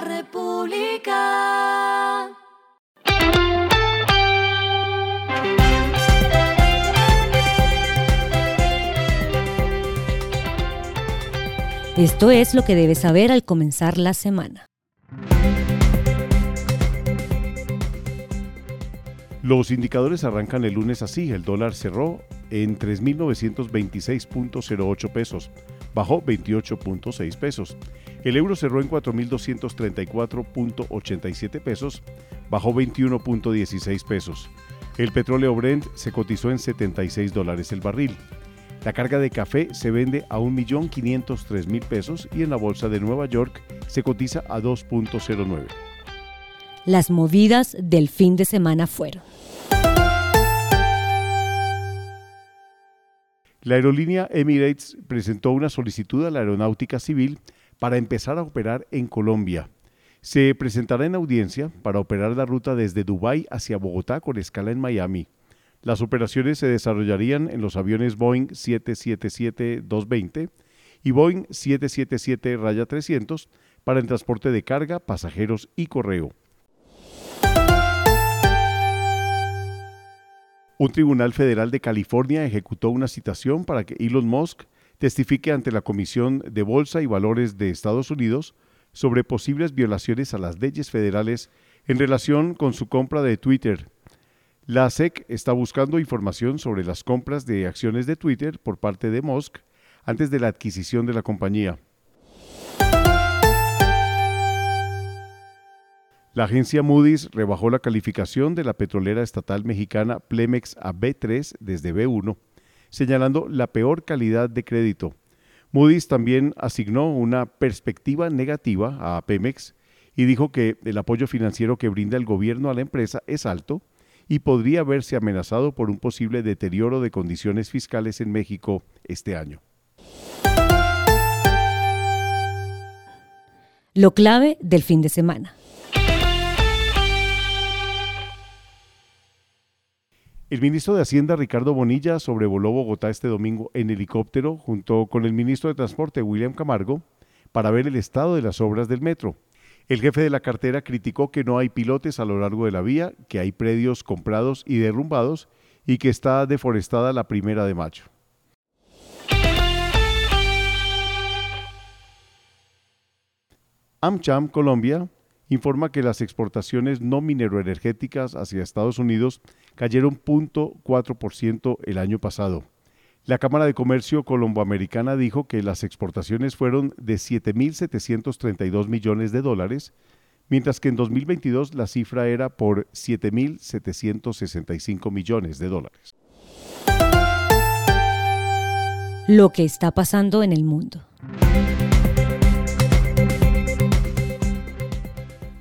República. Esto es lo que debes saber al comenzar la semana. Los indicadores arrancan el lunes así. El dólar cerró en 3.926.08 pesos, bajó 28.6 pesos. El euro cerró en 4.234.87 pesos, bajó 21.16 pesos. El petróleo Brent se cotizó en 76 dólares el barril. La carga de café se vende a 1.503.000 pesos y en la bolsa de Nueva York se cotiza a 2.09. Las movidas del fin de semana fueron. La aerolínea Emirates presentó una solicitud a la aeronáutica civil para empezar a operar en Colombia. Se presentará en audiencia para operar la ruta desde Dubái hacia Bogotá con escala en Miami. Las operaciones se desarrollarían en los aviones Boeing 777-220 y Boeing 777-300 para el transporte de carga, pasajeros y correo. Un tribunal federal de California ejecutó una citación para que Elon Musk testifique ante la Comisión de Bolsa y Valores de Estados Unidos sobre posibles violaciones a las leyes federales en relación con su compra de Twitter la SEC está buscando información sobre las compras de acciones de Twitter por parte de Musk antes de la adquisición de la compañía. La agencia Moody's rebajó la calificación de la petrolera estatal mexicana Plemex a B3 desde B1, señalando la peor calidad de crédito. Moody's también asignó una perspectiva negativa a Pemex y dijo que el apoyo financiero que brinda el gobierno a la empresa es alto y podría verse amenazado por un posible deterioro de condiciones fiscales en México este año. Lo clave del fin de semana. El ministro de Hacienda, Ricardo Bonilla, sobrevoló Bogotá este domingo en helicóptero junto con el ministro de Transporte, William Camargo, para ver el estado de las obras del metro. El jefe de la cartera criticó que no hay pilotes a lo largo de la vía, que hay predios comprados y derrumbados y que está deforestada la primera de mayo. AmCham Colombia informa que las exportaciones no mineroenergéticas hacia Estados Unidos cayeron 0.4% el año pasado. La Cámara de Comercio Colomboamericana dijo que las exportaciones fueron de 7.732 millones de dólares, mientras que en 2022 la cifra era por 7.765 millones de dólares. Lo que está pasando en el mundo.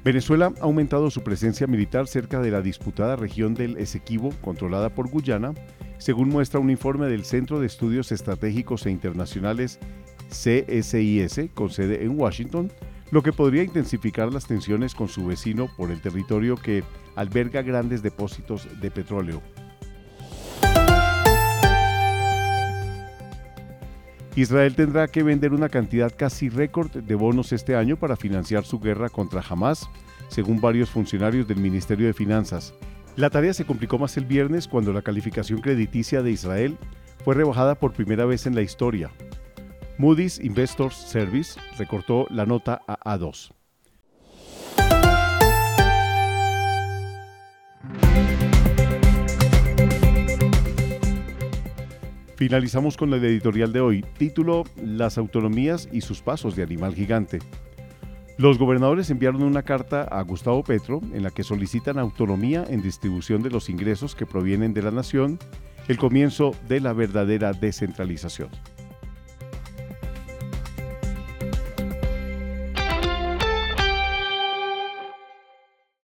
Venezuela ha aumentado su presencia militar cerca de la disputada región del Esequibo, controlada por Guyana, según muestra un informe del Centro de Estudios Estratégicos e Internacionales CSIS, con sede en Washington, lo que podría intensificar las tensiones con su vecino por el territorio que alberga grandes depósitos de petróleo. Israel tendrá que vender una cantidad casi récord de bonos este año para financiar su guerra contra Hamas, según varios funcionarios del Ministerio de Finanzas. La tarea se complicó más el viernes cuando la calificación crediticia de Israel fue rebajada por primera vez en la historia. Moody's Investors Service recortó la nota a A2. Finalizamos con el editorial de hoy, título Las autonomías y sus pasos de animal gigante. Los gobernadores enviaron una carta a Gustavo Petro en la que solicitan autonomía en distribución de los ingresos que provienen de la nación, el comienzo de la verdadera descentralización.